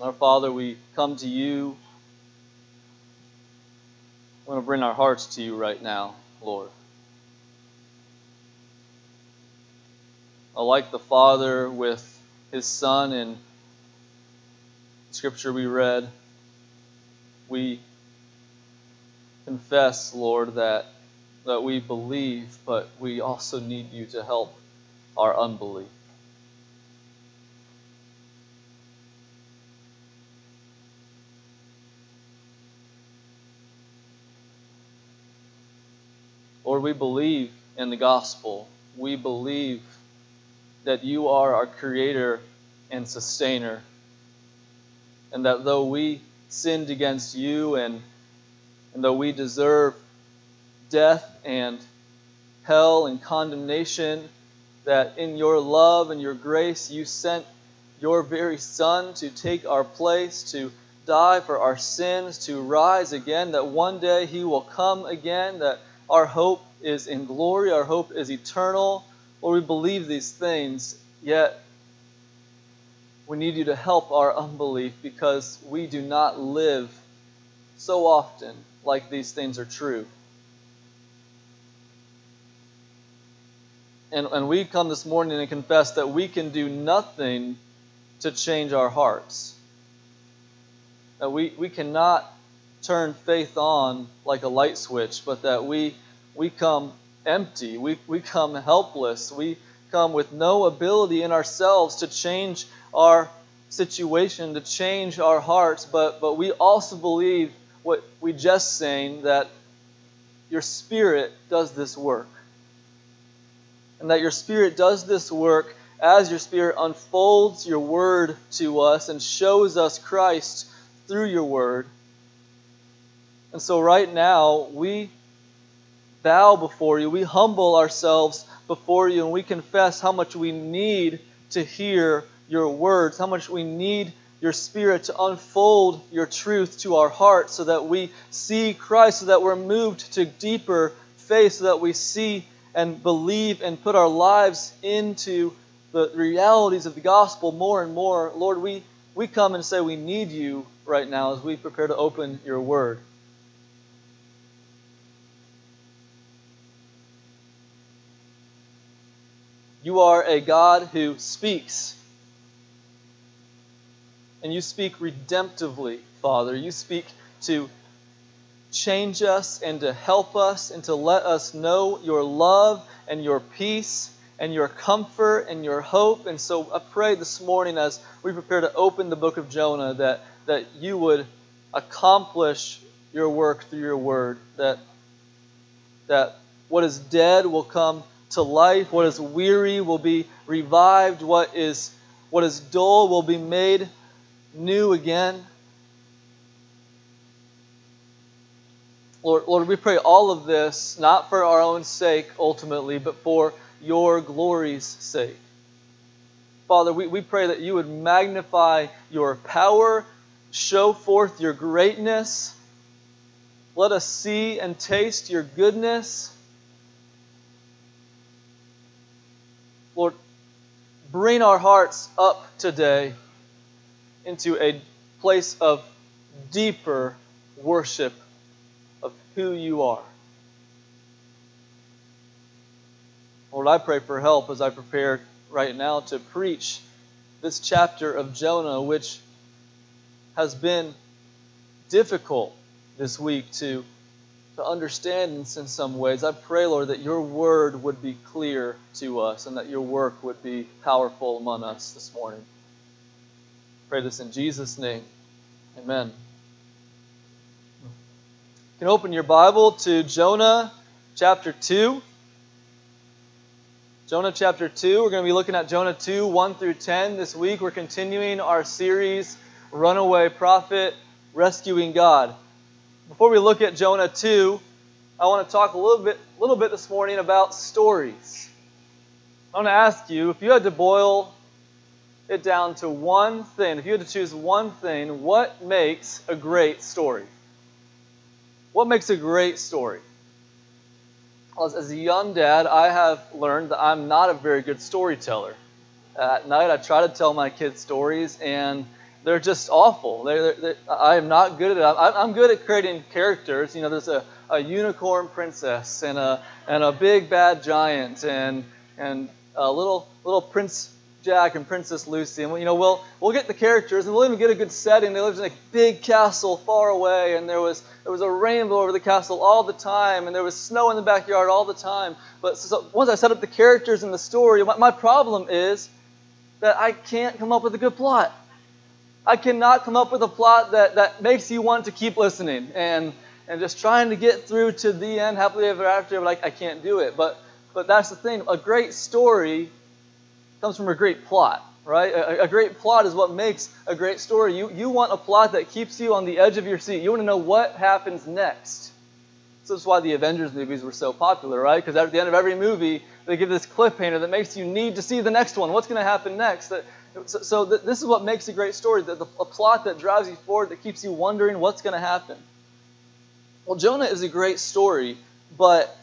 Our Father, we come to you. We want to bring our hearts to you right now, Lord. Like the Father with his Son in Scripture we read, we confess, Lord, that, that we believe, but we also need you to help our unbelief. Lord, we believe in the gospel. We believe that you are our creator and sustainer. And that though we sinned against you and, and though we deserve death and hell and condemnation, that in your love and your grace you sent your very Son to take our place, to die for our sins, to rise again, that one day he will come again, that our hope is in glory, our hope is eternal. Lord, we believe these things, yet we need you to help our unbelief because we do not live so often like these things are true. And, and we come this morning and confess that we can do nothing to change our hearts. That we, we cannot turn faith on like a light switch, but that we, we come empty, we, we come helpless, we come with no ability in ourselves to change our situation, to change our hearts, but, but we also believe what we just saying that your spirit does this work. And that your spirit does this work as your spirit unfolds your word to us and shows us Christ through your word. And so, right now, we bow before you, we humble ourselves before you, and we confess how much we need to hear your words, how much we need your Spirit to unfold your truth to our hearts so that we see Christ, so that we're moved to deeper faith, so that we see and believe and put our lives into the realities of the gospel more and more. Lord, we, we come and say we need you right now as we prepare to open your word. You are a God who speaks. And you speak redemptively, Father. You speak to change us and to help us and to let us know your love and your peace and your comfort and your hope. And so I pray this morning as we prepare to open the book of Jonah that, that you would accomplish your work through your word, that, that what is dead will come to life. What is weary will be revived. What is, what is dull will be made new again. Lord, Lord, we pray all of this not for our own sake ultimately, but for your glory's sake. Father, we, we pray that you would magnify your power, show forth your greatness. Let us see and taste your goodness. Lord, bring our hearts up today into a place of deeper worship of who you are. Lord, I pray for help as I prepare right now to preach this chapter of Jonah, which has been difficult this week to to understand in some ways. I pray, Lord, that your word would be clear to us and that your work would be powerful among us this morning. Pray this in Jesus' name. Amen. You can open your Bible to Jonah chapter 2. Jonah chapter 2. We're going to be looking at Jonah 2, 1 through 10 this week. We're continuing our series, Runaway Prophet, Rescuing God. Before we look at Jonah 2, I want to talk a little bit, little bit this morning about stories. I want to ask you if you had to boil it down to one thing, if you had to choose one thing, what makes a great story? What makes a great story? As a young dad, I have learned that I'm not a very good storyteller. At night, I try to tell my kids stories, and they're just awful. They're, they're, I am not good at it. I'm, good at creating characters. You know, there's a, a unicorn princess and a and a big bad giant and and a little little prince Jack and Princess Lucy, and you know we'll we'll get the characters, and we'll even get a good setting. They lived in a big castle far away, and there was there was a rainbow over the castle all the time, and there was snow in the backyard all the time. But so, once I set up the characters in the story, my, my problem is that I can't come up with a good plot. I cannot come up with a plot that, that makes you want to keep listening and and just trying to get through to the end happily ever after, but I, I can't do it. But but that's the thing. A great story comes from a great plot, right? A, a, great plot is what makes a great story. You, you want a plot that keeps you on the edge of your seat. You want to know what happens next. So that's why the Avengers movies were so popular, right? Because at the end of every movie, they give this cliffhanger that makes you need to see the next one. What's going to happen next? That, so, so this is what makes a great story the, the, a plot that drives you forward, that keeps you wondering what's going to happen. Well, Jonah is a great story, but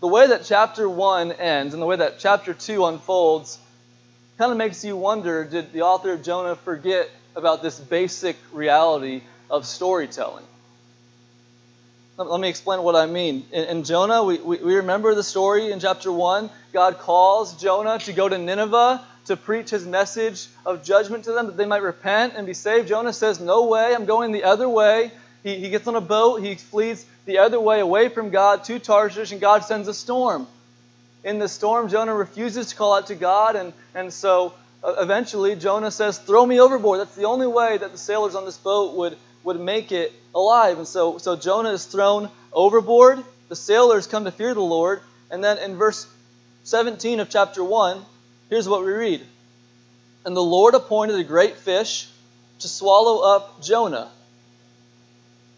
the way that chapter 1 ends and the way that chapter 2 unfolds kind of makes you wonder did the author of Jonah forget about this basic reality of storytelling? Let me explain what I mean. In, in Jonah, we, we, we remember the story in chapter 1. God calls Jonah to go to Nineveh to preach his message of judgment to them that they might repent and be saved. Jonah says, No way, I'm going the other way. He, he gets on a boat, he flees the other way away from God to Tarshish, and God sends a storm in the storm, Jonah refuses to call out to God, and, and so uh, eventually Jonah says, Throw me overboard. That's the only way that the sailors on this boat would, would make it alive. And so, so Jonah is thrown overboard. The sailors come to fear the Lord. And then in verse 17 of chapter 1, here's what we read And the Lord appointed a great fish to swallow up Jonah.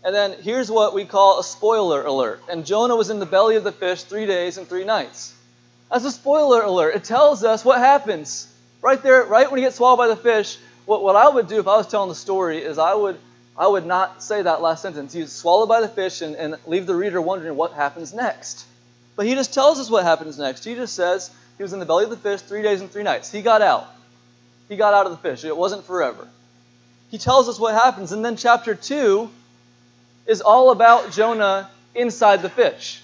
And then here's what we call a spoiler alert. And Jonah was in the belly of the fish three days and three nights. As a spoiler alert. It tells us what happens. Right there, right when you get swallowed by the fish, what, what I would do if I was telling the story is I would I would not say that last sentence. He's swallowed by the fish and, and leave the reader wondering what happens next. But he just tells us what happens next. He just says he was in the belly of the fish three days and three nights. He got out. He got out of the fish. It wasn't forever. He tells us what happens. And then chapter 2 is all about Jonah inside the fish.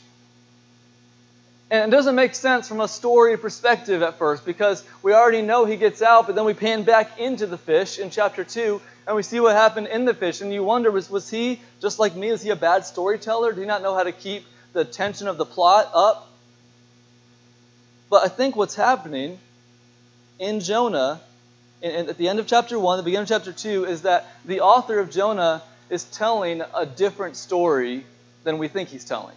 And it doesn't make sense from a story perspective at first because we already know he gets out, but then we pan back into the fish in chapter 2 and we see what happened in the fish. And you wonder, was, was he just like me? is he a bad storyteller? Did he not know how to keep the tension of the plot up? But I think what's happening in Jonah, in, at the end of chapter 1, the beginning of chapter 2, is that the author of Jonah is telling a different story than we think he's telling.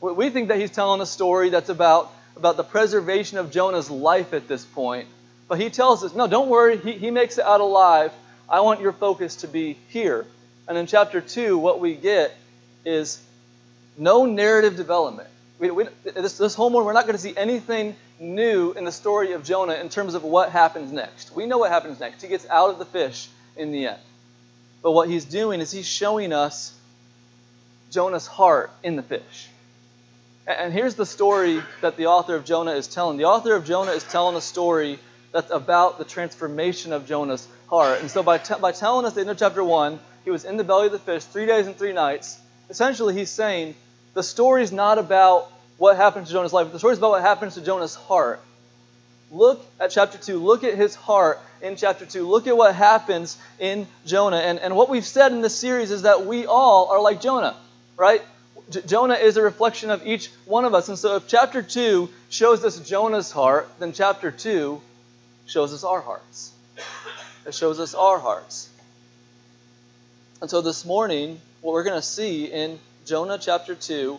We think that he's telling a story that's about, about the preservation of Jonah's life at this point. But he tells us, no, don't worry, he, he makes it out alive. I want your focus to be here. And in chapter 2, what we get is no narrative development. We, we, this, this whole morning, we're not going to see anything new in the story of Jonah in terms of what happens next. We know what happens next. He gets out of the fish in the end. But what he's doing is he's showing us Jonah's heart in the fish. And here's the story that the author of Jonah is telling. The author of Jonah is telling a story that's about the transformation of Jonah's heart. And so by, t- by telling us the end of chapter 1, he was in the belly of the fish three days and three nights, essentially he's saying the story is not about what happens to Jonah's life, the story is about what happens to Jonah's heart. Look at chapter 2. Look at his heart in chapter 2. Look at what happens in Jonah. And, and what we've said in this series is that we all are like Jonah, right? J- Jonah is a reflection of each one of us. And so if chapter 2 shows us Jonah's heart, then chapter 2 shows us our hearts. It shows us our hearts. And so this morning, what we're going to see in Jonah chapter 2,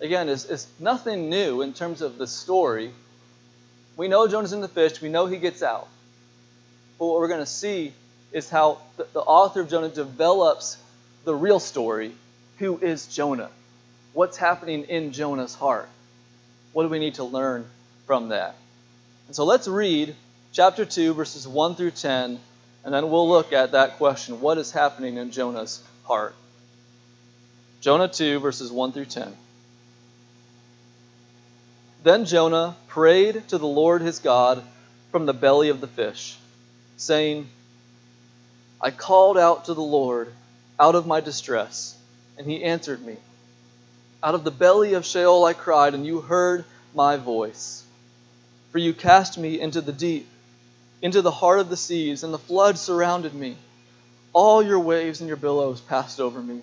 again, is, is nothing new in terms of the story. We know Jonah's in the fish, we know he gets out. But what we're going to see is how the, the author of Jonah develops the real story who is Jonah? what's happening in Jonah's heart? What do we need to learn from that? And so let's read chapter 2, verses 1 through 10, and then we'll look at that question what is happening in Jonah's heart? Jonah 2, verses 1 through 10. Then Jonah prayed to the Lord his God from the belly of the fish, saying, I called out to the Lord out of my distress, and he answered me. Out of the belly of Sheol I cried, and you heard my voice. For you cast me into the deep, into the heart of the seas, and the flood surrounded me. All your waves and your billows passed over me.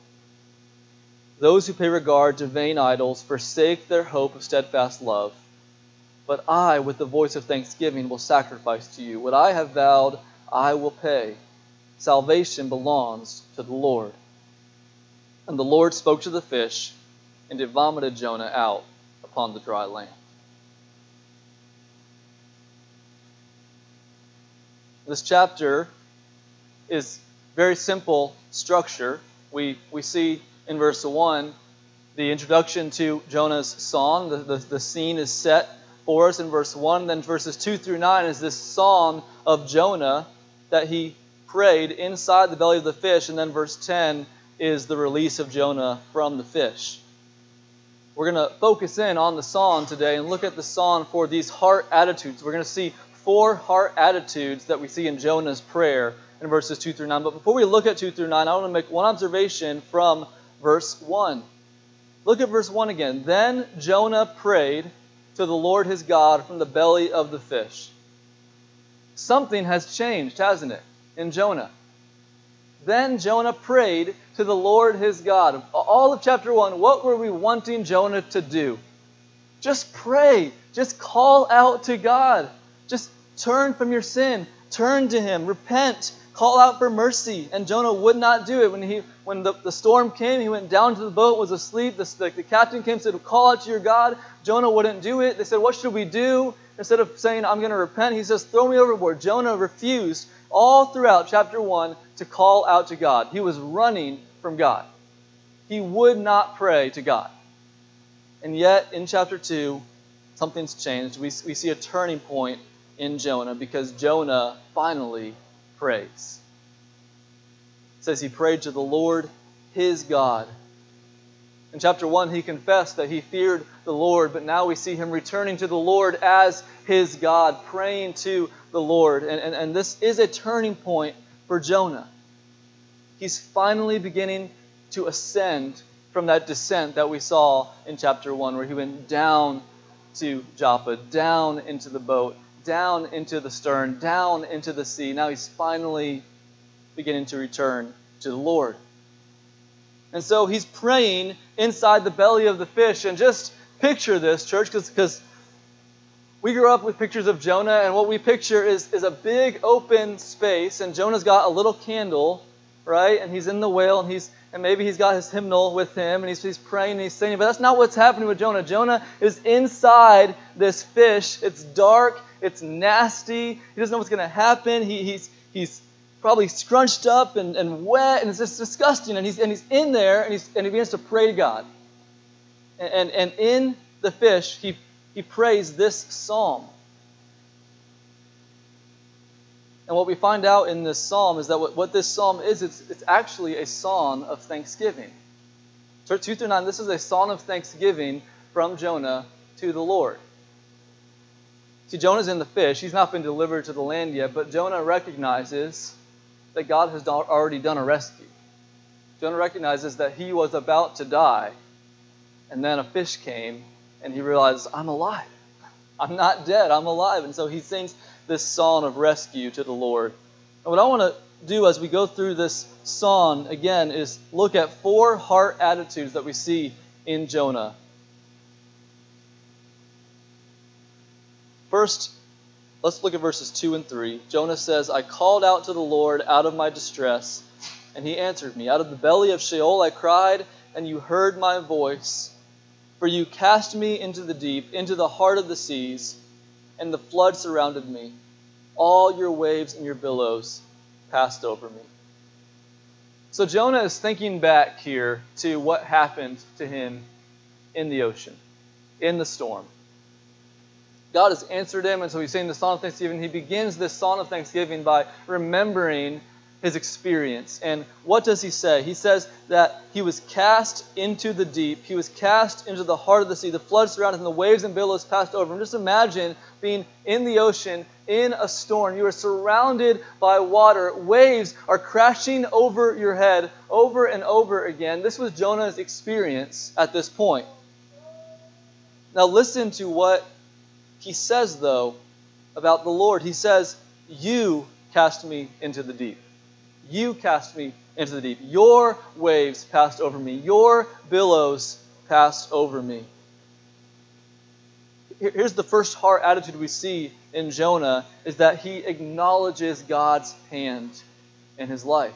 Those who pay regard to vain idols forsake their hope of steadfast love. But I, with the voice of thanksgiving, will sacrifice to you. What I have vowed, I will pay. Salvation belongs to the Lord. And the Lord spoke to the fish, and it vomited Jonah out upon the dry land. This chapter is very simple structure. We, we see in verse 1 the introduction to Jonah's song. The, the, the scene is set for us in verse 1. Then verses 2 through 9 is this song of Jonah that he prayed inside the belly of the fish. And then verse 10 is the release of Jonah from the fish. We're going to focus in on the song today and look at the song for these heart attitudes. We're going to see four heart attitudes that we see in Jonah's prayer in verses 2 through 9. But before we look at 2 through 9, I want to make one observation from verse 1. Look at verse 1 again. Then Jonah prayed to the Lord his God from the belly of the fish. Something has changed, hasn't it, in Jonah? Then Jonah prayed to the Lord his God. All of chapter 1, what were we wanting Jonah to do? Just pray. Just call out to God. Just turn from your sin. Turn to him. Repent. Call out for mercy. And Jonah would not do it. When he when the, the storm came, he went down to the boat, was asleep. The, the, the captain came and said, Call out to your God. Jonah wouldn't do it. They said, What should we do? Instead of saying, I'm going to repent, he says, Throw me overboard. Jonah refused all throughout chapter 1 to call out to God. He was running from God. He would not pray to God. And yet, in chapter 2, something's changed. We, we see a turning point in Jonah because Jonah finally prays. Says he prayed to the Lord his God. In chapter 1, he confessed that he feared the Lord, but now we see him returning to the Lord as his God, praying to the Lord. And, and, and this is a turning point for Jonah. He's finally beginning to ascend from that descent that we saw in chapter 1, where he went down to Joppa, down into the boat, down into the stern, down into the sea. Now he's finally beginning to return to the Lord. And so he's praying inside the belly of the fish. And just picture this, church, because we grew up with pictures of Jonah, and what we picture is, is a big open space, and Jonah's got a little candle, right? And he's in the whale, and he's and maybe he's got his hymnal with him, and he's, he's praying and he's singing. But that's not what's happening with Jonah. Jonah is inside this fish. It's dark. It's nasty. He doesn't know what's going to happen. He, he's he's probably scrunched up and, and wet, and it's just disgusting. And he's and he's in there, and he's and he begins to pray to God. And and, and in the fish, he he prays this psalm. And what we find out in this psalm is that what, what this psalm is, it's, it's actually a song of thanksgiving. So 2 through 9, this is a song of thanksgiving from Jonah to the Lord. See, Jonah's in the fish. He's not been delivered to the land yet, but Jonah recognizes that God has already done a rescue. Jonah recognizes that he was about to die, and then a fish came and he realizes, I'm alive. I'm not dead. I'm alive. And so he sings this song of rescue to the Lord. And what I want to do as we go through this song again is look at four heart attitudes that we see in Jonah. First, let's look at verses 2 and 3. Jonah says, I called out to the Lord out of my distress, and he answered me. Out of the belly of Sheol I cried, and you heard my voice. For you cast me into the deep, into the heart of the seas, and the flood surrounded me. All your waves and your billows passed over me. So Jonah is thinking back here to what happened to him in the ocean, in the storm. God has answered him, and so he's saying the song of thanksgiving. He begins this song of thanksgiving by remembering his experience. And what does he say? He says that he was cast into the deep. He was cast into the heart of the sea. The flood surrounded him, the waves and billows passed over him. Just imagine being in the ocean in a storm. You are surrounded by water. Waves are crashing over your head over and over again. This was Jonah's experience at this point. Now, listen to what he says, though, about the Lord. He says, You cast me into the deep. You cast me into the deep. Your waves passed over me. Your billows passed over me. Here's the first heart attitude we see in Jonah is that he acknowledges God's hand in his life.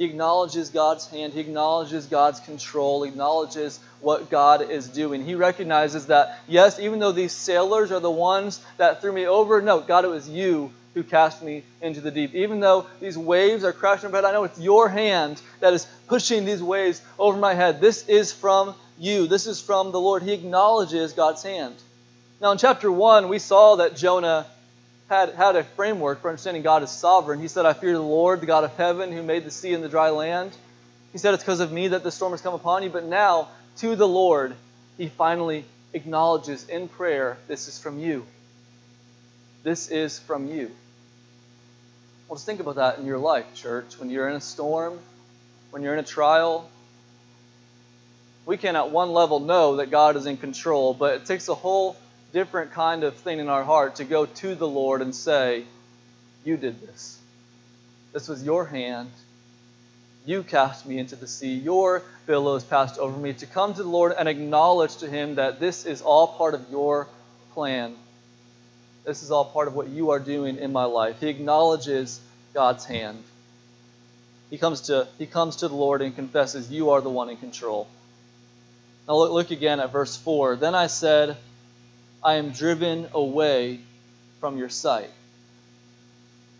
He acknowledges God's hand, he acknowledges God's control, acknowledges what God is doing. He recognizes that, yes, even though these sailors are the ones that threw me over, no, God, it was you who cast me into the deep. Even though these waves are crashing over my head, I know it's your hand that is pushing these waves over my head. This is from you. This is from the Lord. He acknowledges God's hand. Now, in chapter 1, we saw that Jonah had, had a framework for understanding God is sovereign. He said, I fear the Lord, the God of heaven, who made the sea and the dry land. He said, It's because of me that the storm has come upon you. But now, to the Lord, he finally acknowledges in prayer, This is from you. This is from you. Well, just think about that in your life, church. When you're in a storm, when you're in a trial, we can at one level know that God is in control, but it takes a whole different kind of thing in our heart to go to the Lord and say, You did this. This was your hand. You cast me into the sea. Your billows passed over me. To come to the Lord and acknowledge to Him that this is all part of your plan this is all part of what you are doing in my life. He acknowledges God's hand. He comes to, he comes to the Lord and confesses, You are the one in control. Now look, look again at verse 4. Then I said, I am driven away from your sight.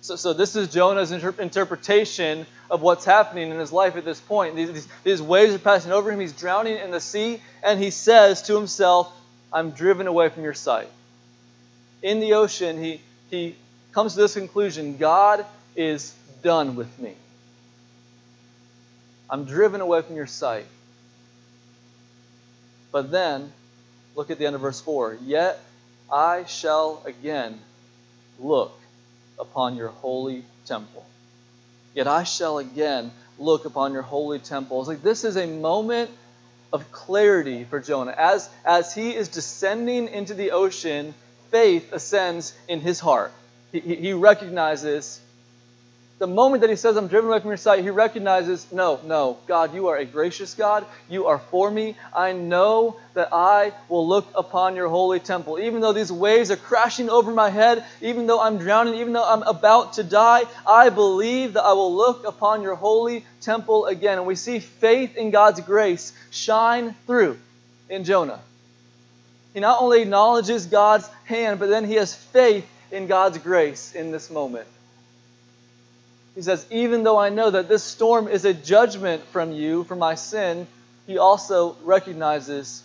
So, so this is Jonah's inter- interpretation of what's happening in his life at this point. These, these, these waves are passing over him. He's drowning in the sea, and he says to himself, I'm driven away from your sight in the ocean, he, he comes to this conclusion God is done with me. I'm driven away from your sight. But then, look at the end of verse 4 Yet I shall again look upon your holy temple. Yet I shall again look upon your holy temple. It's like this is a moment of clarity for Jonah. As, as he is descending into the ocean, faith ascends in his heart. He, he recognizes the moment that he says, I'm driven away from your sight, he recognizes, no, no, God, you are a gracious God. You are for me. I know that I will look upon your holy temple. Even though these waves are crashing over my head, even though I'm drowning, even though I'm about to die, I believe that I will look upon your holy temple again. And we see faith in God's grace shine through in Jonah. He not only acknowledges God's hand, but then he has faith in God's grace in this moment. He says, Even though I know that this storm is a judgment from you for my sin, he also recognizes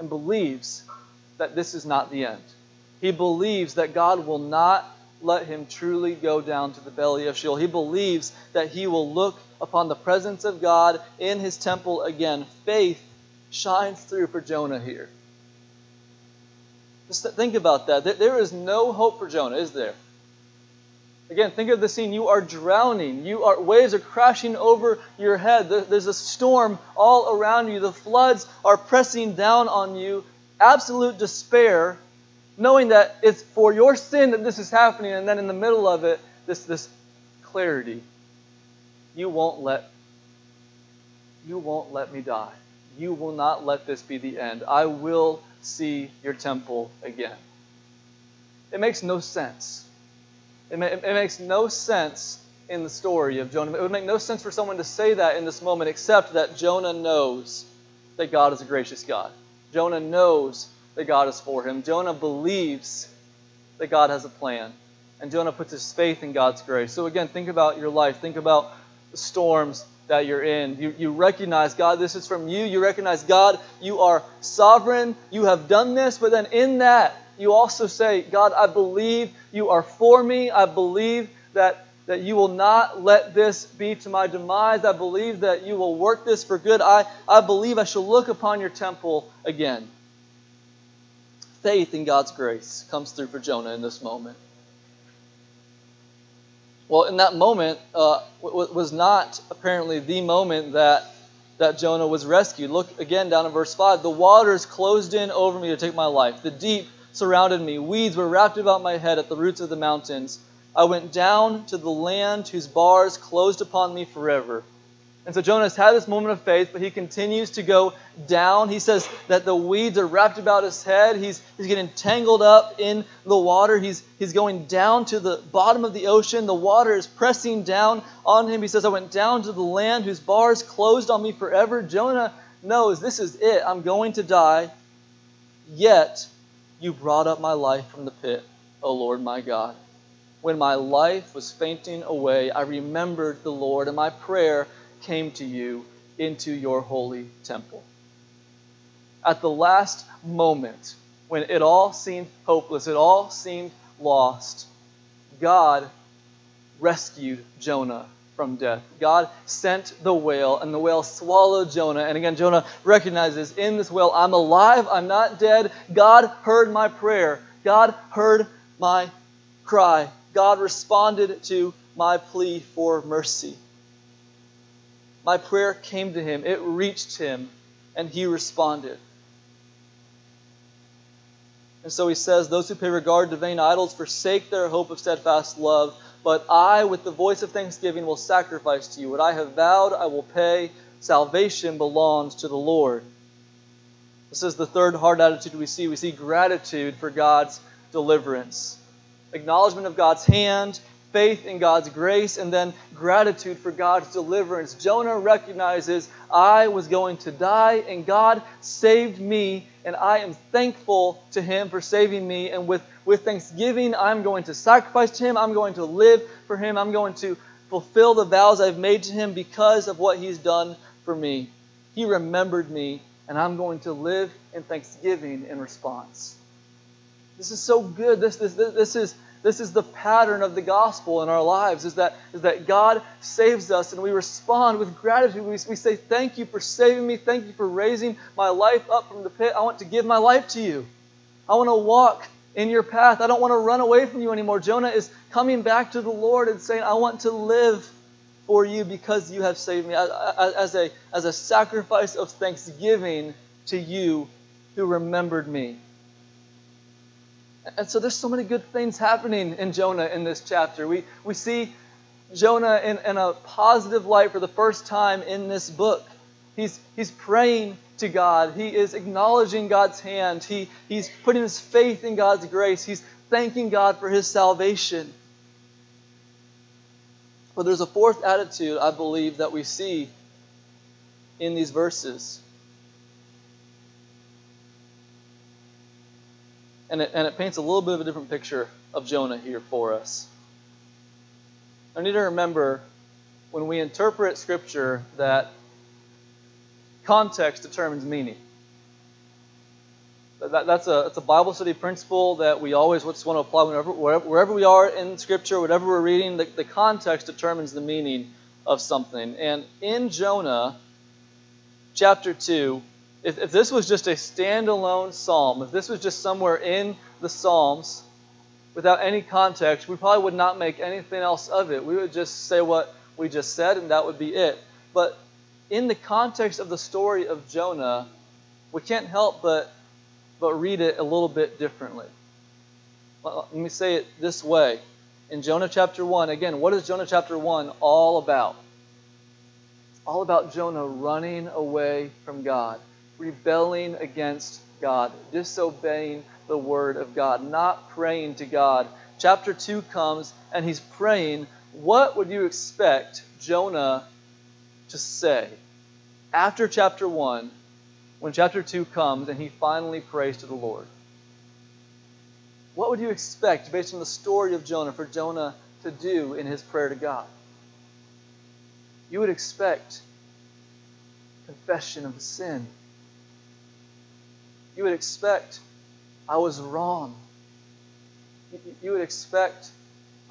and believes that this is not the end. He believes that God will not let him truly go down to the belly of Sheol. He believes that he will look upon the presence of God in his temple again. Faith shines through for Jonah here. Just think about that. There is no hope for Jonah, is there? Again, think of the scene. You are drowning. You are waves are crashing over your head. There's a storm all around you. The floods are pressing down on you. Absolute despair, knowing that it's for your sin that this is happening, and then in the middle of it, this this clarity. You won't let you won't let me die. You will not let this be the end. I will see your temple again. It makes no sense. It, it makes no sense in the story of Jonah. It would make no sense for someone to say that in this moment except that Jonah knows that God is a gracious God. Jonah knows that God is for him. Jonah believes that God has a plan. And Jonah puts his faith in God's grace. So again, think about your life. Think about the storms that you're in. You, you recognize, God, this is from you. You recognize, God, you are sovereign. You have done this. But then in that, you also say, God, I believe you are for me. I believe that, that you will not let this be to my demise. I believe that you will work this for good. I, I believe I shall look upon your temple again. Faith in God's grace comes through for Jonah in this moment. Well, in that moment uh, was not apparently the moment that that Jonah was rescued. Look again down in verse 5. The waters closed in over me to take my life. The deep surrounded me. Weeds were wrapped about my head at the roots of the mountains. I went down to the land whose bars closed upon me forever. And so Jonah has had this moment of faith, but he continues to go down. He says that the weeds are wrapped about his head. He's, he's getting tangled up in the water. He's, he's going down to the bottom of the ocean. The water is pressing down on him. He says, I went down to the land whose bars closed on me forever. Jonah knows this is it. I'm going to die. Yet you brought up my life from the pit, O Lord my God. When my life was fainting away, I remembered the Lord, and my prayer came to you into your holy temple. At the last moment, when it all seemed hopeless, it all seemed lost, God rescued Jonah from death. God sent the whale, and the whale swallowed Jonah. And again, Jonah recognizes in this whale, I'm alive, I'm not dead. God heard my prayer, God heard my cry. God responded to my plea for mercy my prayer came to him, it reached him, and he responded. And so he says, Those who pay regard to vain idols forsake their hope of steadfast love. But I, with the voice of thanksgiving, will sacrifice to you. What I have vowed, I will pay. Salvation belongs to the Lord. This is the third heart attitude we see. We see gratitude for God's deliverance, acknowledgement of God's hand, faith in God's grace, and then gratitude for God's deliverance. Jonah recognizes, I was going to die, and God saved me, and I am thankful to Him for saving me. And with, with thanksgiving, I'm going to sacrifice to Him, I'm going to live for Him, I'm going to fulfill the vows I've made to Him because of what He's done for me. He remembered me, and I'm going to live in thanksgiving in response. This is so good. This, this, this is this is the pattern of the gospel in our lives is that, is that God saves us and we respond with gratitude. We, we say, Thank you for saving me. Thank you for raising my life up from the pit. I want to give my life to you. I want to walk in your path. I don't want to run away from you anymore. Jonah is coming back to the Lord and saying, I want to live for you because you have saved me as a, as a sacrifice of thanksgiving to you who remembered me. And so there's so many good things happening in Jonah in this chapter. We, we see Jonah in, in a positive light for the first time in this book. He's, he's praying to God. He is acknowledging God's hand. He, he's putting his faith in God's grace. He's thanking God for his salvation. But there's a fourth attitude, I believe, that we see in these verses. And it, and it paints a little bit of a different picture of Jonah here for us. I need to remember when we interpret Scripture that context determines meaning. That, that's, a, that's a Bible study principle that we always just want to apply whenever, wherever, wherever we are in Scripture, whatever we're reading, the, the context determines the meaning of something. And in Jonah chapter 2, if, if this was just a standalone psalm, if this was just somewhere in the Psalms without any context, we probably would not make anything else of it. We would just say what we just said, and that would be it. But in the context of the story of Jonah, we can't help but, but read it a little bit differently. Let me say it this way. In Jonah chapter 1, again, what is Jonah chapter 1 all about? It's all about Jonah running away from God rebelling against God, disobeying the word of God, not praying to God. Chapter 2 comes and he's praying. What would you expect Jonah to say after chapter 1 when chapter 2 comes and he finally prays to the Lord? what would you expect, based on the story of Jonah, for Jonah to do in his prayer to God? You would expect confession of sin. You would expect, I was wrong. You would expect,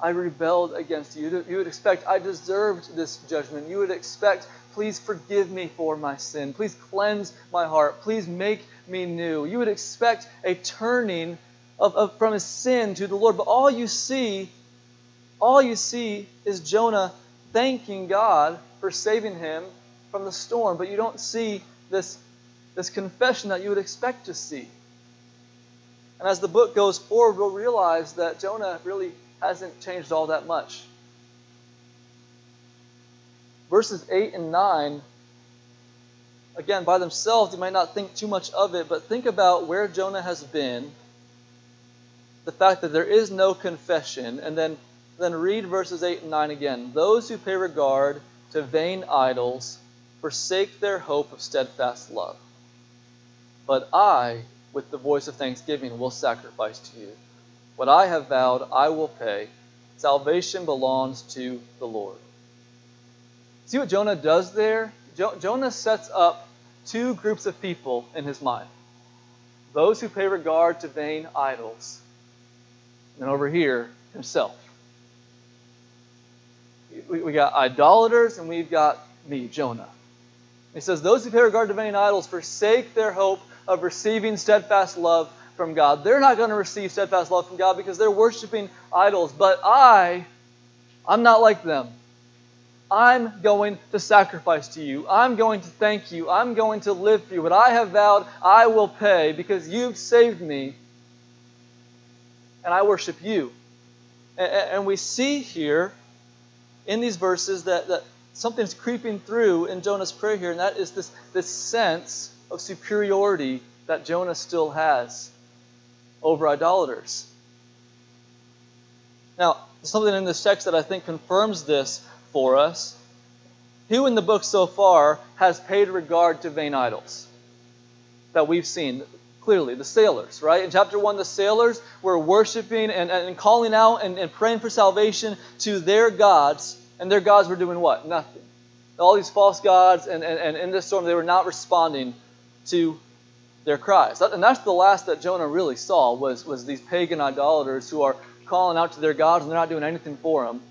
I rebelled against you. You would expect, I deserved this judgment. You would expect, please forgive me for my sin. Please cleanse my heart. Please make me new. You would expect a turning of, of, from his sin to the Lord. But all you see, all you see is Jonah thanking God for saving him from the storm. But you don't see this, this confession that you would expect to see. And as the book goes forward, we'll realize that Jonah really hasn't changed all that much. Verses 8 and 9, again, by themselves, you might not think too much of it, but think about where Jonah has been, the fact that there is no confession, and then, then read verses 8 and 9 again. Those who pay regard to vain idols forsake their hope of steadfast love. But I, with the voice of thanksgiving, will sacrifice to you. What I have vowed, I will pay. Salvation belongs to the Lord. See what Jonah does there? Jo- Jonah sets up two groups of people in his mind those who pay regard to vain idols, and over here, himself. We, we got idolaters, and we've got me, Jonah. He says, Those who pay regard to vain idols forsake their hope of receiving steadfast love from God. They're not going to receive steadfast love from God because they're worshiping idols. But I, I'm not like them. I'm going to sacrifice to you. I'm going to thank you. I'm going to live for you. What I have vowed, I will pay because you've saved me and I worship you. And, we see here in these verses that, that something's creeping through in Jonah's prayer here, and that is this, this sense of superiority that Jonah still has over idolaters. Now, something in this text that I think confirms this for us. Who in the book so far has paid regard to vain idols that we've seen? Clearly, the sailors, right? In chapter 1, the sailors were worshiping and, and calling out and, and praying for salvation to their gods, and their gods were doing what? Nothing. All these false gods, and, and, and in this storm, they were not responding to their cries. And that's the last that Jonah really saw was, was these pagan idolaters who are calling out to their gods and they're not doing anything for him.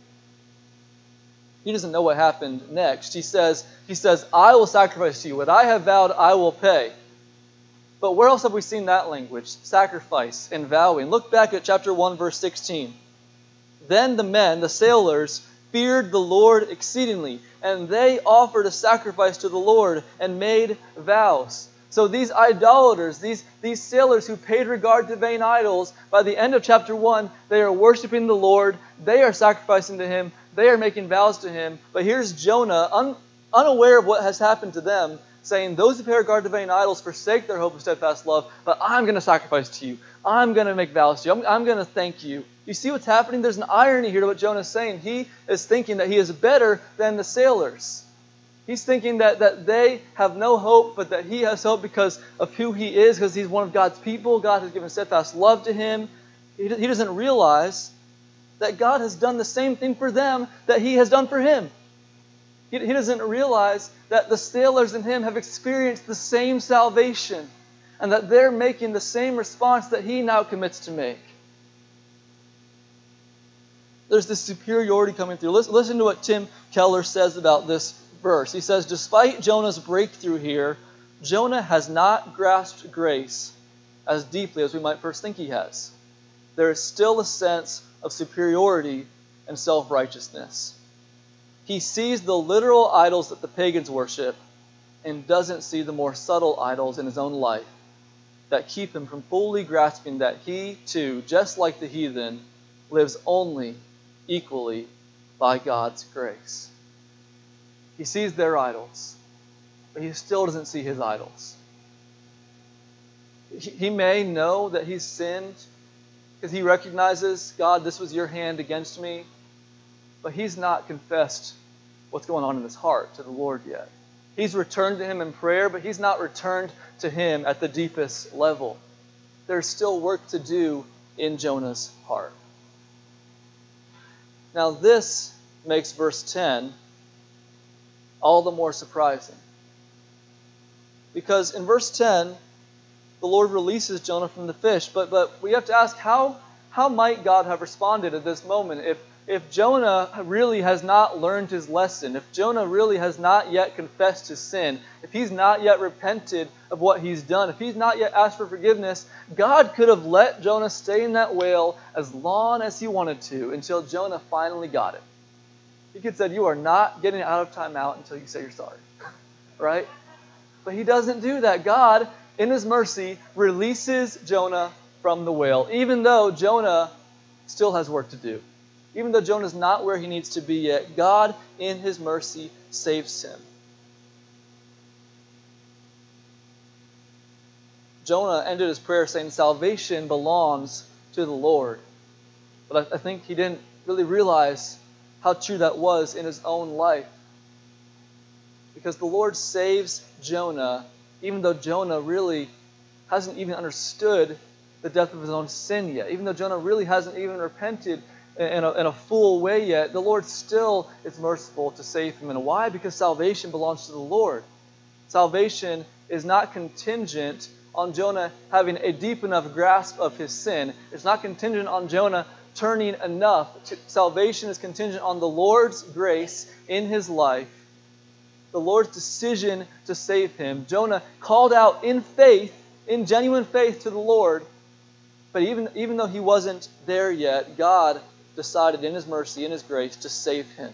He doesn't know what happened next. He says, he says, I will sacrifice to you. What I have vowed, I will pay. But where else have we seen that language? Sacrifice and vowing. Look back at chapter 1, verse 16. Then the men, the sailors, feared the Lord exceedingly, and they offered a sacrifice to the Lord and made vows. So these idolaters, these, these sailors who paid regard to vain idols, by the end of chapter 1, they are worshiping the Lord, they are sacrificing to him, they are making vows to him. But here's Jonah, un, unaware of what has happened to them, saying, Those who pay regard to vain idols forsake their hope of steadfast love, but I'm going to sacrifice to you. I'm going to make vows to you. I'm, I'm going to thank you. You see what's happening? There's an irony here to what Jonah is saying. He is thinking that he is better than the sailors. He's thinking that, that they have no hope, but that he has hope because of who he is, because he's one of God's people. God has given steadfast love to him. He, he doesn't realize that God has done the same thing for them that he has done for him. He, he doesn't realize that the sailors in him have experienced the same salvation and that they're making the same response that he now commits to make. There's this superiority coming through. Listen, listen to what Tim Keller says about this verse. He says, Despite Jonah's breakthrough here, Jonah has not grasped grace as deeply as we might first think he has. There is still a sense of superiority and self righteousness. He sees the literal idols that the pagans worship and doesn't see the more subtle idols in his own life that keep him from fully grasping that he, too, just like the heathen, lives only equally by God's grace. He sees their idols, but he still doesn't see his idols. He may know that he's sinned because he recognizes, God, this was your hand against me, but he's not confessed what's going on in his heart to the Lord yet. He's returned to him in prayer, but he's not returned to him at the deepest level. There's still work to do in Jonah's heart. Now, this makes verse 10 all the more surprising. Because in verse 10, the Lord releases Jonah from the fish, but, but we have to ask how, how might God have responded at this moment if if Jonah really has not learned his lesson, if Jonah really has not yet confessed his sin, if he's not yet repented of what he's done, if he's not yet asked for forgiveness, God could have let Jonah stay in that whale as long as he wanted to until Jonah finally got it. He could said, You are not getting out of timeout until you say you're sorry. right? But he doesn't do that. God, in his mercy, releases Jonah from the whale, even though Jonah still has work to do. Even though Jonah is not where he needs to be yet, God, in his mercy, saves him. Jonah ended his prayer saying, Salvation belongs to the Lord. But I, think he didn't really realize how true that was in his own life. Because the Lord saves Jonah, even though Jonah really hasn't even understood the depth of his own sin yet. Even though Jonah really hasn't even repented in a, in a full way yet, the Lord still is merciful to save him. And why? Because salvation belongs to the Lord. Salvation is not contingent on Jonah having a deep enough grasp of his sin. It's not contingent on Jonah turning enough. Salvation is contingent on the Lord's grace in his life, the Lord's decision to save him. Jonah called out in faith, in genuine faith to the Lord, but even, even though he wasn't there yet, God decided in his mercy, in his grace, to save him.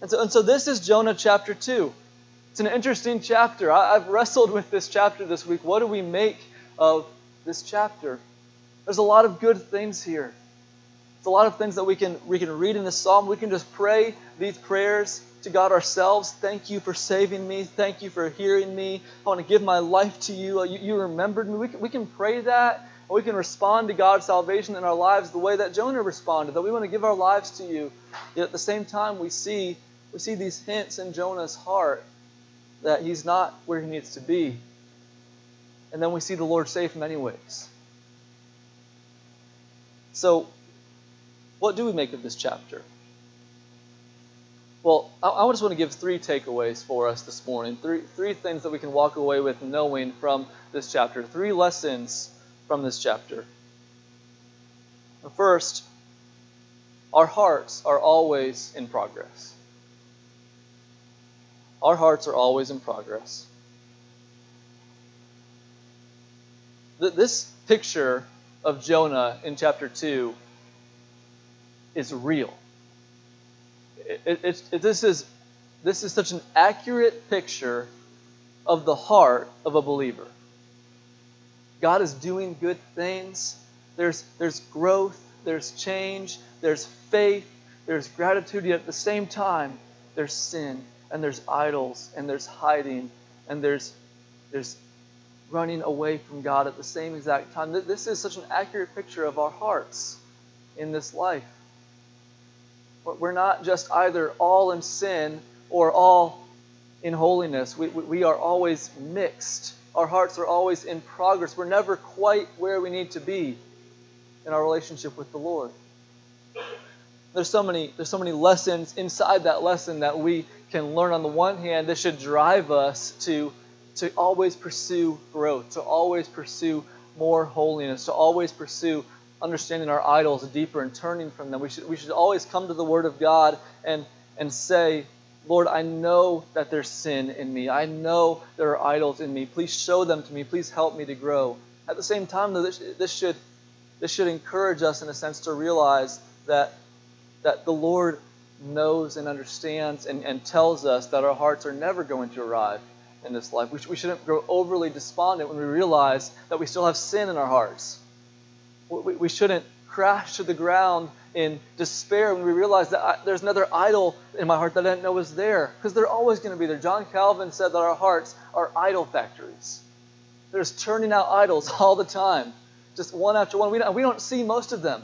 And so, and so this is Jonah chapter 2. It's an interesting chapter. I, I've wrestled with this chapter this week. What do we make of this chapter? There's a lot of good things here. It's a lot of things that we can, we can read in this psalm. We can just pray these prayers to God ourselves. Thank you for saving me. Thank you for hearing me. I want to give my life to you. Uh, you, you remembered me. We can, we can pray that we can respond to God's salvation in our lives the way that Jonah responded, that we want to give our lives to you. Yet at the same time, we see, we see these hints in Jonah's heart that he's not where he needs to be. And then we see the Lord save him anyways. So, what do we make of this chapter? Well, I, I just want to give three takeaways for us this morning. Three, three things that we can walk away with knowing from this chapter. Three lessons from this chapter. First, our hearts are always in progress. Our hearts are always in progress. This picture of Jonah in chapter 2 is real. It, it, it, this, is, this is such an accurate picture of the heart of a believer. God is doing good things. There's, there's growth, there's change, there's faith, there's gratitude, yet at the same time, there's sin, and there's idols, and there's hiding, and there's, there's running away from God at the same exact time. This is such an accurate picture of our hearts in this life. We're not just either all in sin or all in holiness. We, we are always mixed our hearts are always in progress. We're never quite where we need to be in our relationship with the Lord. There's so many there's so many lessons inside that lesson that we can learn on the one hand this should drive us to to always pursue growth, to always pursue more holiness, to always pursue understanding our idols deeper and turning from them. We should we should always come to the word of God and and say, Lord, I know that there's sin in me. I know there are idols in me. Please show them to me. Please help me to grow. At the same time, though, this, this should this should encourage us in a sense to realize that that the Lord knows and understands and, and tells us that our hearts are never going to arrive in this life. We, sh- we shouldn't grow overly despondent when we realize that we still have sin in our hearts. We, shouldn't crash to the ground in despair when we realize that I, there's another idol in my heart that I didn't know was there. Because they're always going to be there. John Calvin said that our hearts are idol factories. There's turning out idols all the time, just one after one. We don't, we don't see most of them.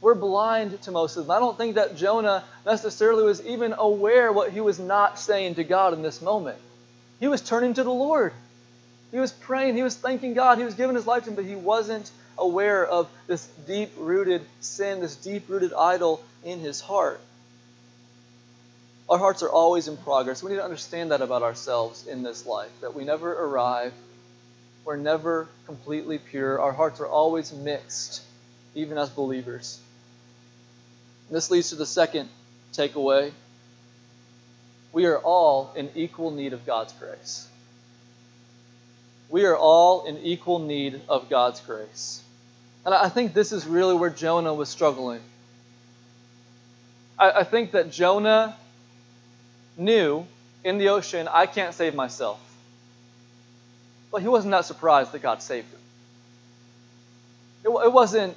We're blind to most of them. I don't think that Jonah necessarily was even aware what he was not saying to God in this moment. He was turning to the Lord. He was praying. He was thanking God. He was giving his life to him, but he wasn't aware of this deep rooted sin, this deep rooted idol in his heart. Our hearts are always in progress. We need to understand that about ourselves in this life, that we never arrive. We're never completely pure. Our hearts are always mixed, even as believers. This leads to the second takeaway. We are all in equal need of God's grace. We are all in equal need of God's grace. And I think this is really where Jonah was struggling. I, I think that Jonah knew in the ocean, I can't save myself. But he wasn't that surprised that God saved him. It, it wasn't.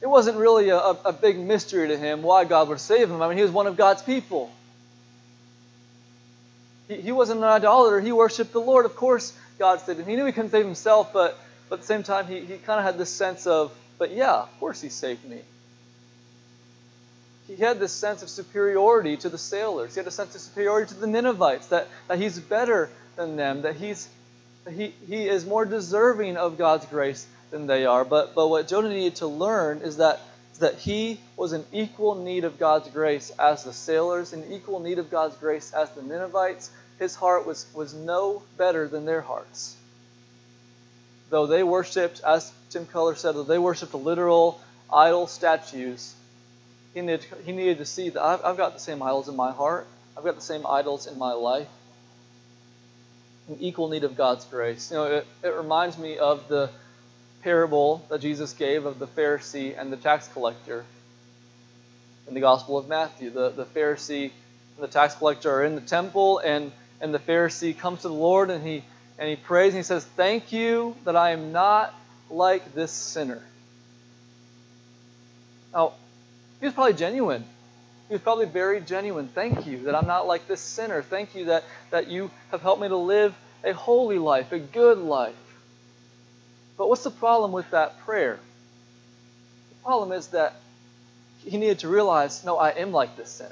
It wasn't really a, a big mystery to him why God would save him. I mean, he was one of God's people. He, he wasn't an idolater. He worshiped the Lord. Of course, God saved him. He knew he couldn't save himself, but, but at the same time, he, he kind of had this sense of, but yeah, of course he saved me he had this sense of superiority to the sailors. He had a sense of superiority to the Ninevites, that, that he's better than them, that he's he, he is more deserving of God's grace than they are. But but what Jonah needed to learn is that that he was in equal need of God's grace as the sailors, in equal need of God's grace as the Ninevites. His heart was, was no better than their hearts. Though they worshipped, as Tim Keller said, though they worshipped literal idol statues, he needed, he needed to see that I've, I've got the same idols in my heart. I've got the same idols in my life. An equal need of God's grace. You know, it, it reminds me of the parable that Jesus gave of the Pharisee and the tax collector in the Gospel of Matthew. The, the Pharisee and the tax collector are in the temple, and, and the Pharisee comes to the Lord and he, and he prays and he says, Thank you that I am not like this sinner. Now, he was probably genuine. He was probably very genuine. Thank you that I'm not like this sinner. Thank you that, that you have helped me to live a holy life, a good life. But what's the problem with that prayer? The problem is that he needed to realize no, I am like this sinner.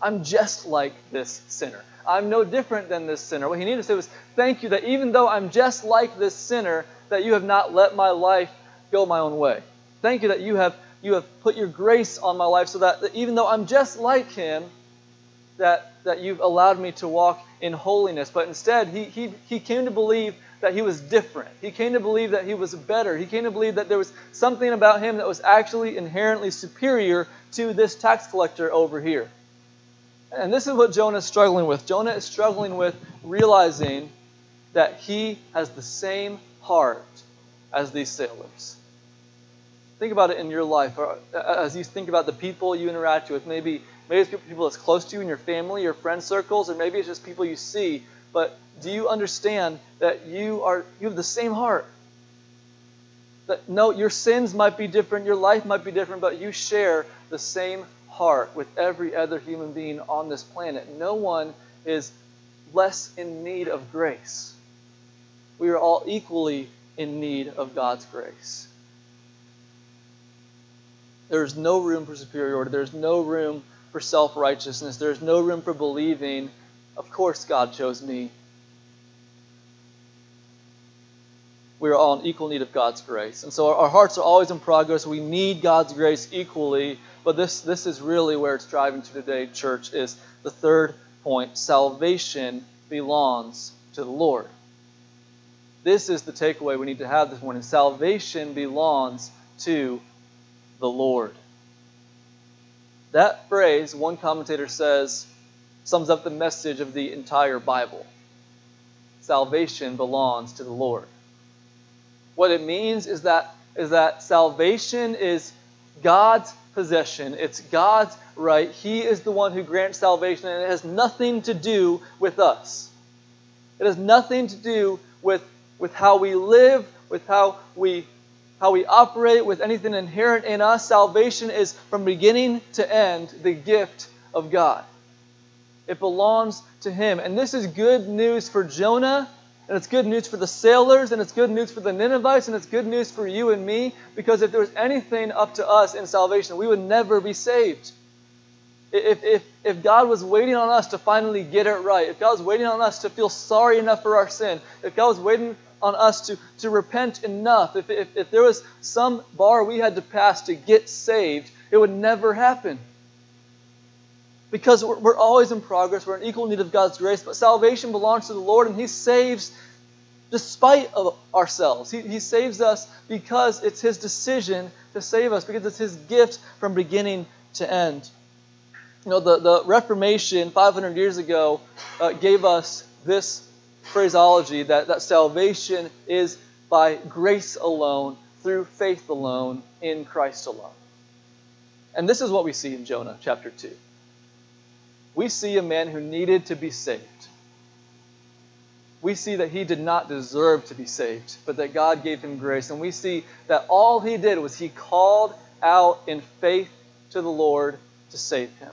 I'm just like this sinner. I'm no different than this sinner. What he needed to say was, Thank you that even though I'm just like this sinner, that you have not let my life go my own way. Thank you that you have you have put your grace on my life so that, that even though I'm just like him, that, that you've allowed me to walk in holiness. But instead, he, he, he came to believe that he was different. He came to believe that he was better. He came to believe that there was something about him that was actually inherently superior to this tax collector over here. And this is what Jonah is struggling with. Jonah is struggling with realizing that he has the same heart as these sailors. Think about it in your life, uh, as you think about the people you interact with. Maybe maybe it's people that's close to you in your family, your friend circles, or maybe it's just people you see. But do you understand that you are you have the same heart? That no, your sins might be different, your life might be different, but you share the same heart with every other human being on this planet. No one is less in need of grace. We are all equally in need of God's grace. There's no room for superiority. There's no room for self righteousness. There's no room for believing, of course, God chose me. We are all in equal need of God's grace. And so our hearts are always in progress. We need God's grace equally. But this, this is really where it's driving to today, church, is the third point. Salvation belongs to the Lord. This is the takeaway we need to have this morning. Salvation belongs to the Lord. That phrase, one commentator says, sums up the message of the entire Bible. Salvation belongs to the Lord. What it means is that, is that salvation is God's possession, it's God's right. He is the one who grants salvation, and it has nothing to do with us. It has nothing to do with, with how we live, with how we how we operate with anything inherent in us. Salvation is from beginning to end the gift of God. It belongs to Him. And this is good news for Jonah, and it's good news for the sailors, and it's good news for the Ninevites, and it's good news for you and me, because if there was anything up to us in salvation, we would never be saved. If, if, if God was waiting on us to finally get it right, if God was waiting on us to feel sorry enough for our sin, if God was waiting on us to, to repent enough, if, if, if there was some bar we had to pass to get saved, it would never happen. Because we're, always in progress, we're in equal need of God's grace, but salvation belongs to the Lord, and He saves despite of ourselves. He, he saves us because it's His decision to save us, because it's His gift from beginning to end. You know, the, the Reformation 500 years ago uh, gave us this phraseology that, that salvation is by grace alone, through faith alone, in Christ alone. And this is what we see in Jonah chapter 2. We see a man who needed to be saved. We see that he did not deserve to be saved, but that God gave him grace. And we see that all he did was he called out in faith to the Lord to save him.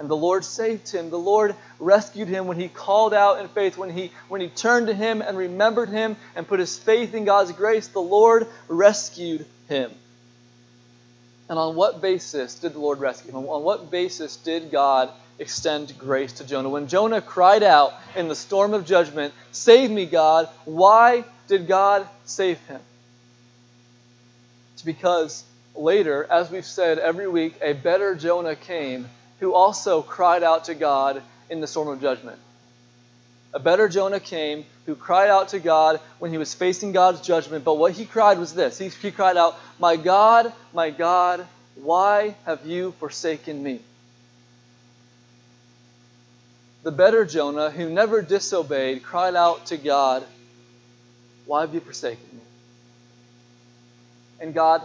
And the Lord saved him. The Lord rescued him when he called out in faith, when he, when he turned to him and remembered him and put his faith in God's grace. The Lord rescued him. And on what basis did the Lord rescue him? On what basis did God extend grace to Jonah? When Jonah cried out in the storm of judgment, Save me, God, why did God save him? It's because later, as we've said every week, a better Jonah came who also cried out to God in the storm of judgment. A better Jonah came who cried out to God when he was facing God's judgment, but what he cried was this he, he cried out, My God, my God, why have you forsaken me? The better Jonah, who never disobeyed, cried out to God, Why have you forsaken me? And God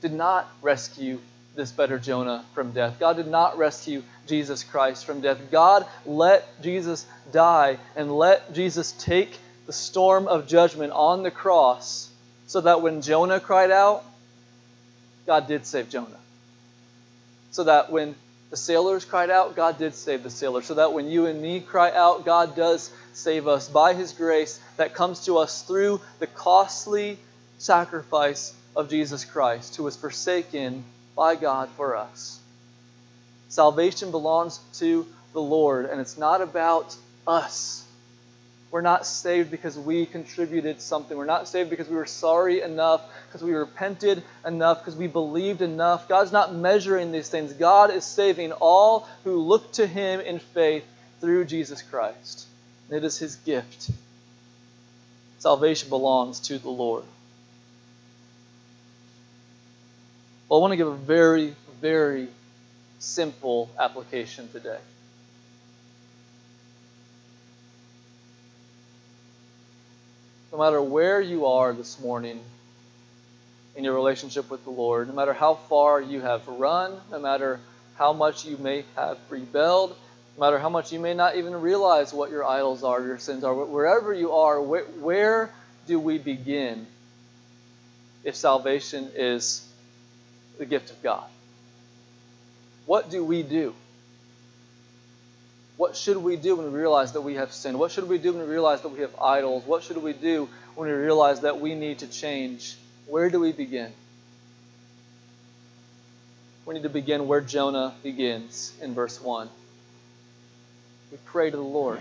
did not rescue this better Jonah from death. God did not rescue Jesus Christ from death. God let Jesus die and let Jesus take the storm of judgment on the cross so that when Jonah cried out, God did save Jonah. So that when the sailors cried out, God did save the sailors. So that when you and me cry out, God does save us by His grace that comes to us through the costly sacrifice of Jesus Christ, who was forsaken by God for us. Salvation belongs to the Lord, and it's not about us. We're not saved because we contributed something. We're not saved because we were sorry enough, because we repented enough, because we believed enough. God's not measuring these things. God is saving all who look to Him in faith through Jesus Christ. And it is His gift. Salvation belongs to the Lord. Well, I want to give a very, very simple application today. No matter where you are this morning in your relationship with the Lord, no matter how far you have run, no matter how much you may have rebelled, no matter how much you may not even realize what your idols are, your sins are, wherever you are, where, do we begin if salvation is the gift of God. What do we do? What should we do when we realize that we have sinned? What should we do when we realize that we have idols? What should we do when we realize that we need to change? Where do we begin? We need to begin where Jonah begins in verse 1. We pray to the Lord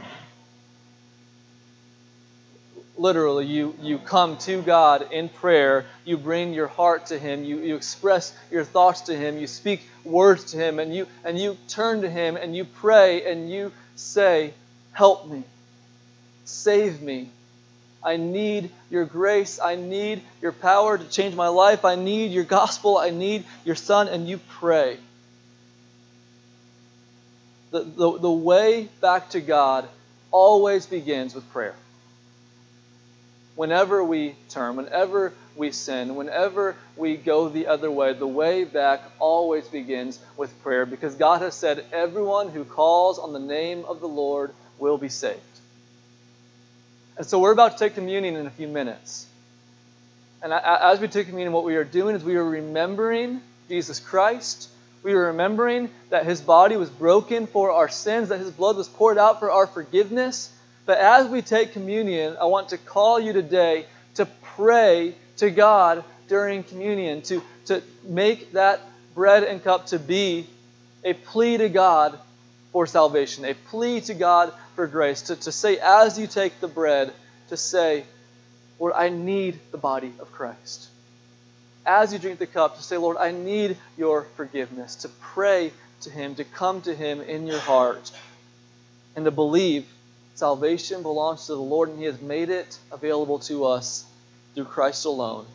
literally you you come to god in prayer you bring your heart to him you, you express your thoughts to him you speak words to him and you and you turn to him and you pray and you say help me. Save me. I need your grace. I need your power to change my life. I need your gospel. I need your son and you pray. The, the, the way back to god always begins with prayer whenever we turn, whenever we sin, whenever we go the other way, the way back always begins with prayer because God has said, Everyone who calls on the name of the Lord will be saved. And so we're about to take communion in a few minutes. And as we take communion, what we are doing is we are remembering Jesus Christ. We are remembering that his body was broken for our sins, that his blood was poured out for our forgiveness but as we take communion, I want to call you today to pray to God during communion, to, to make that bread and cup to be a plea to God for salvation, a plea to God for grace, to, to say, as you take the bread, to say, Lord, I need the body of Christ. As you drink the cup, to say, Lord, I need your forgiveness, to pray to Him, to come to Him in your heart, and to believe salvation belongs to the Lord and He has made it available to us through Christ alone.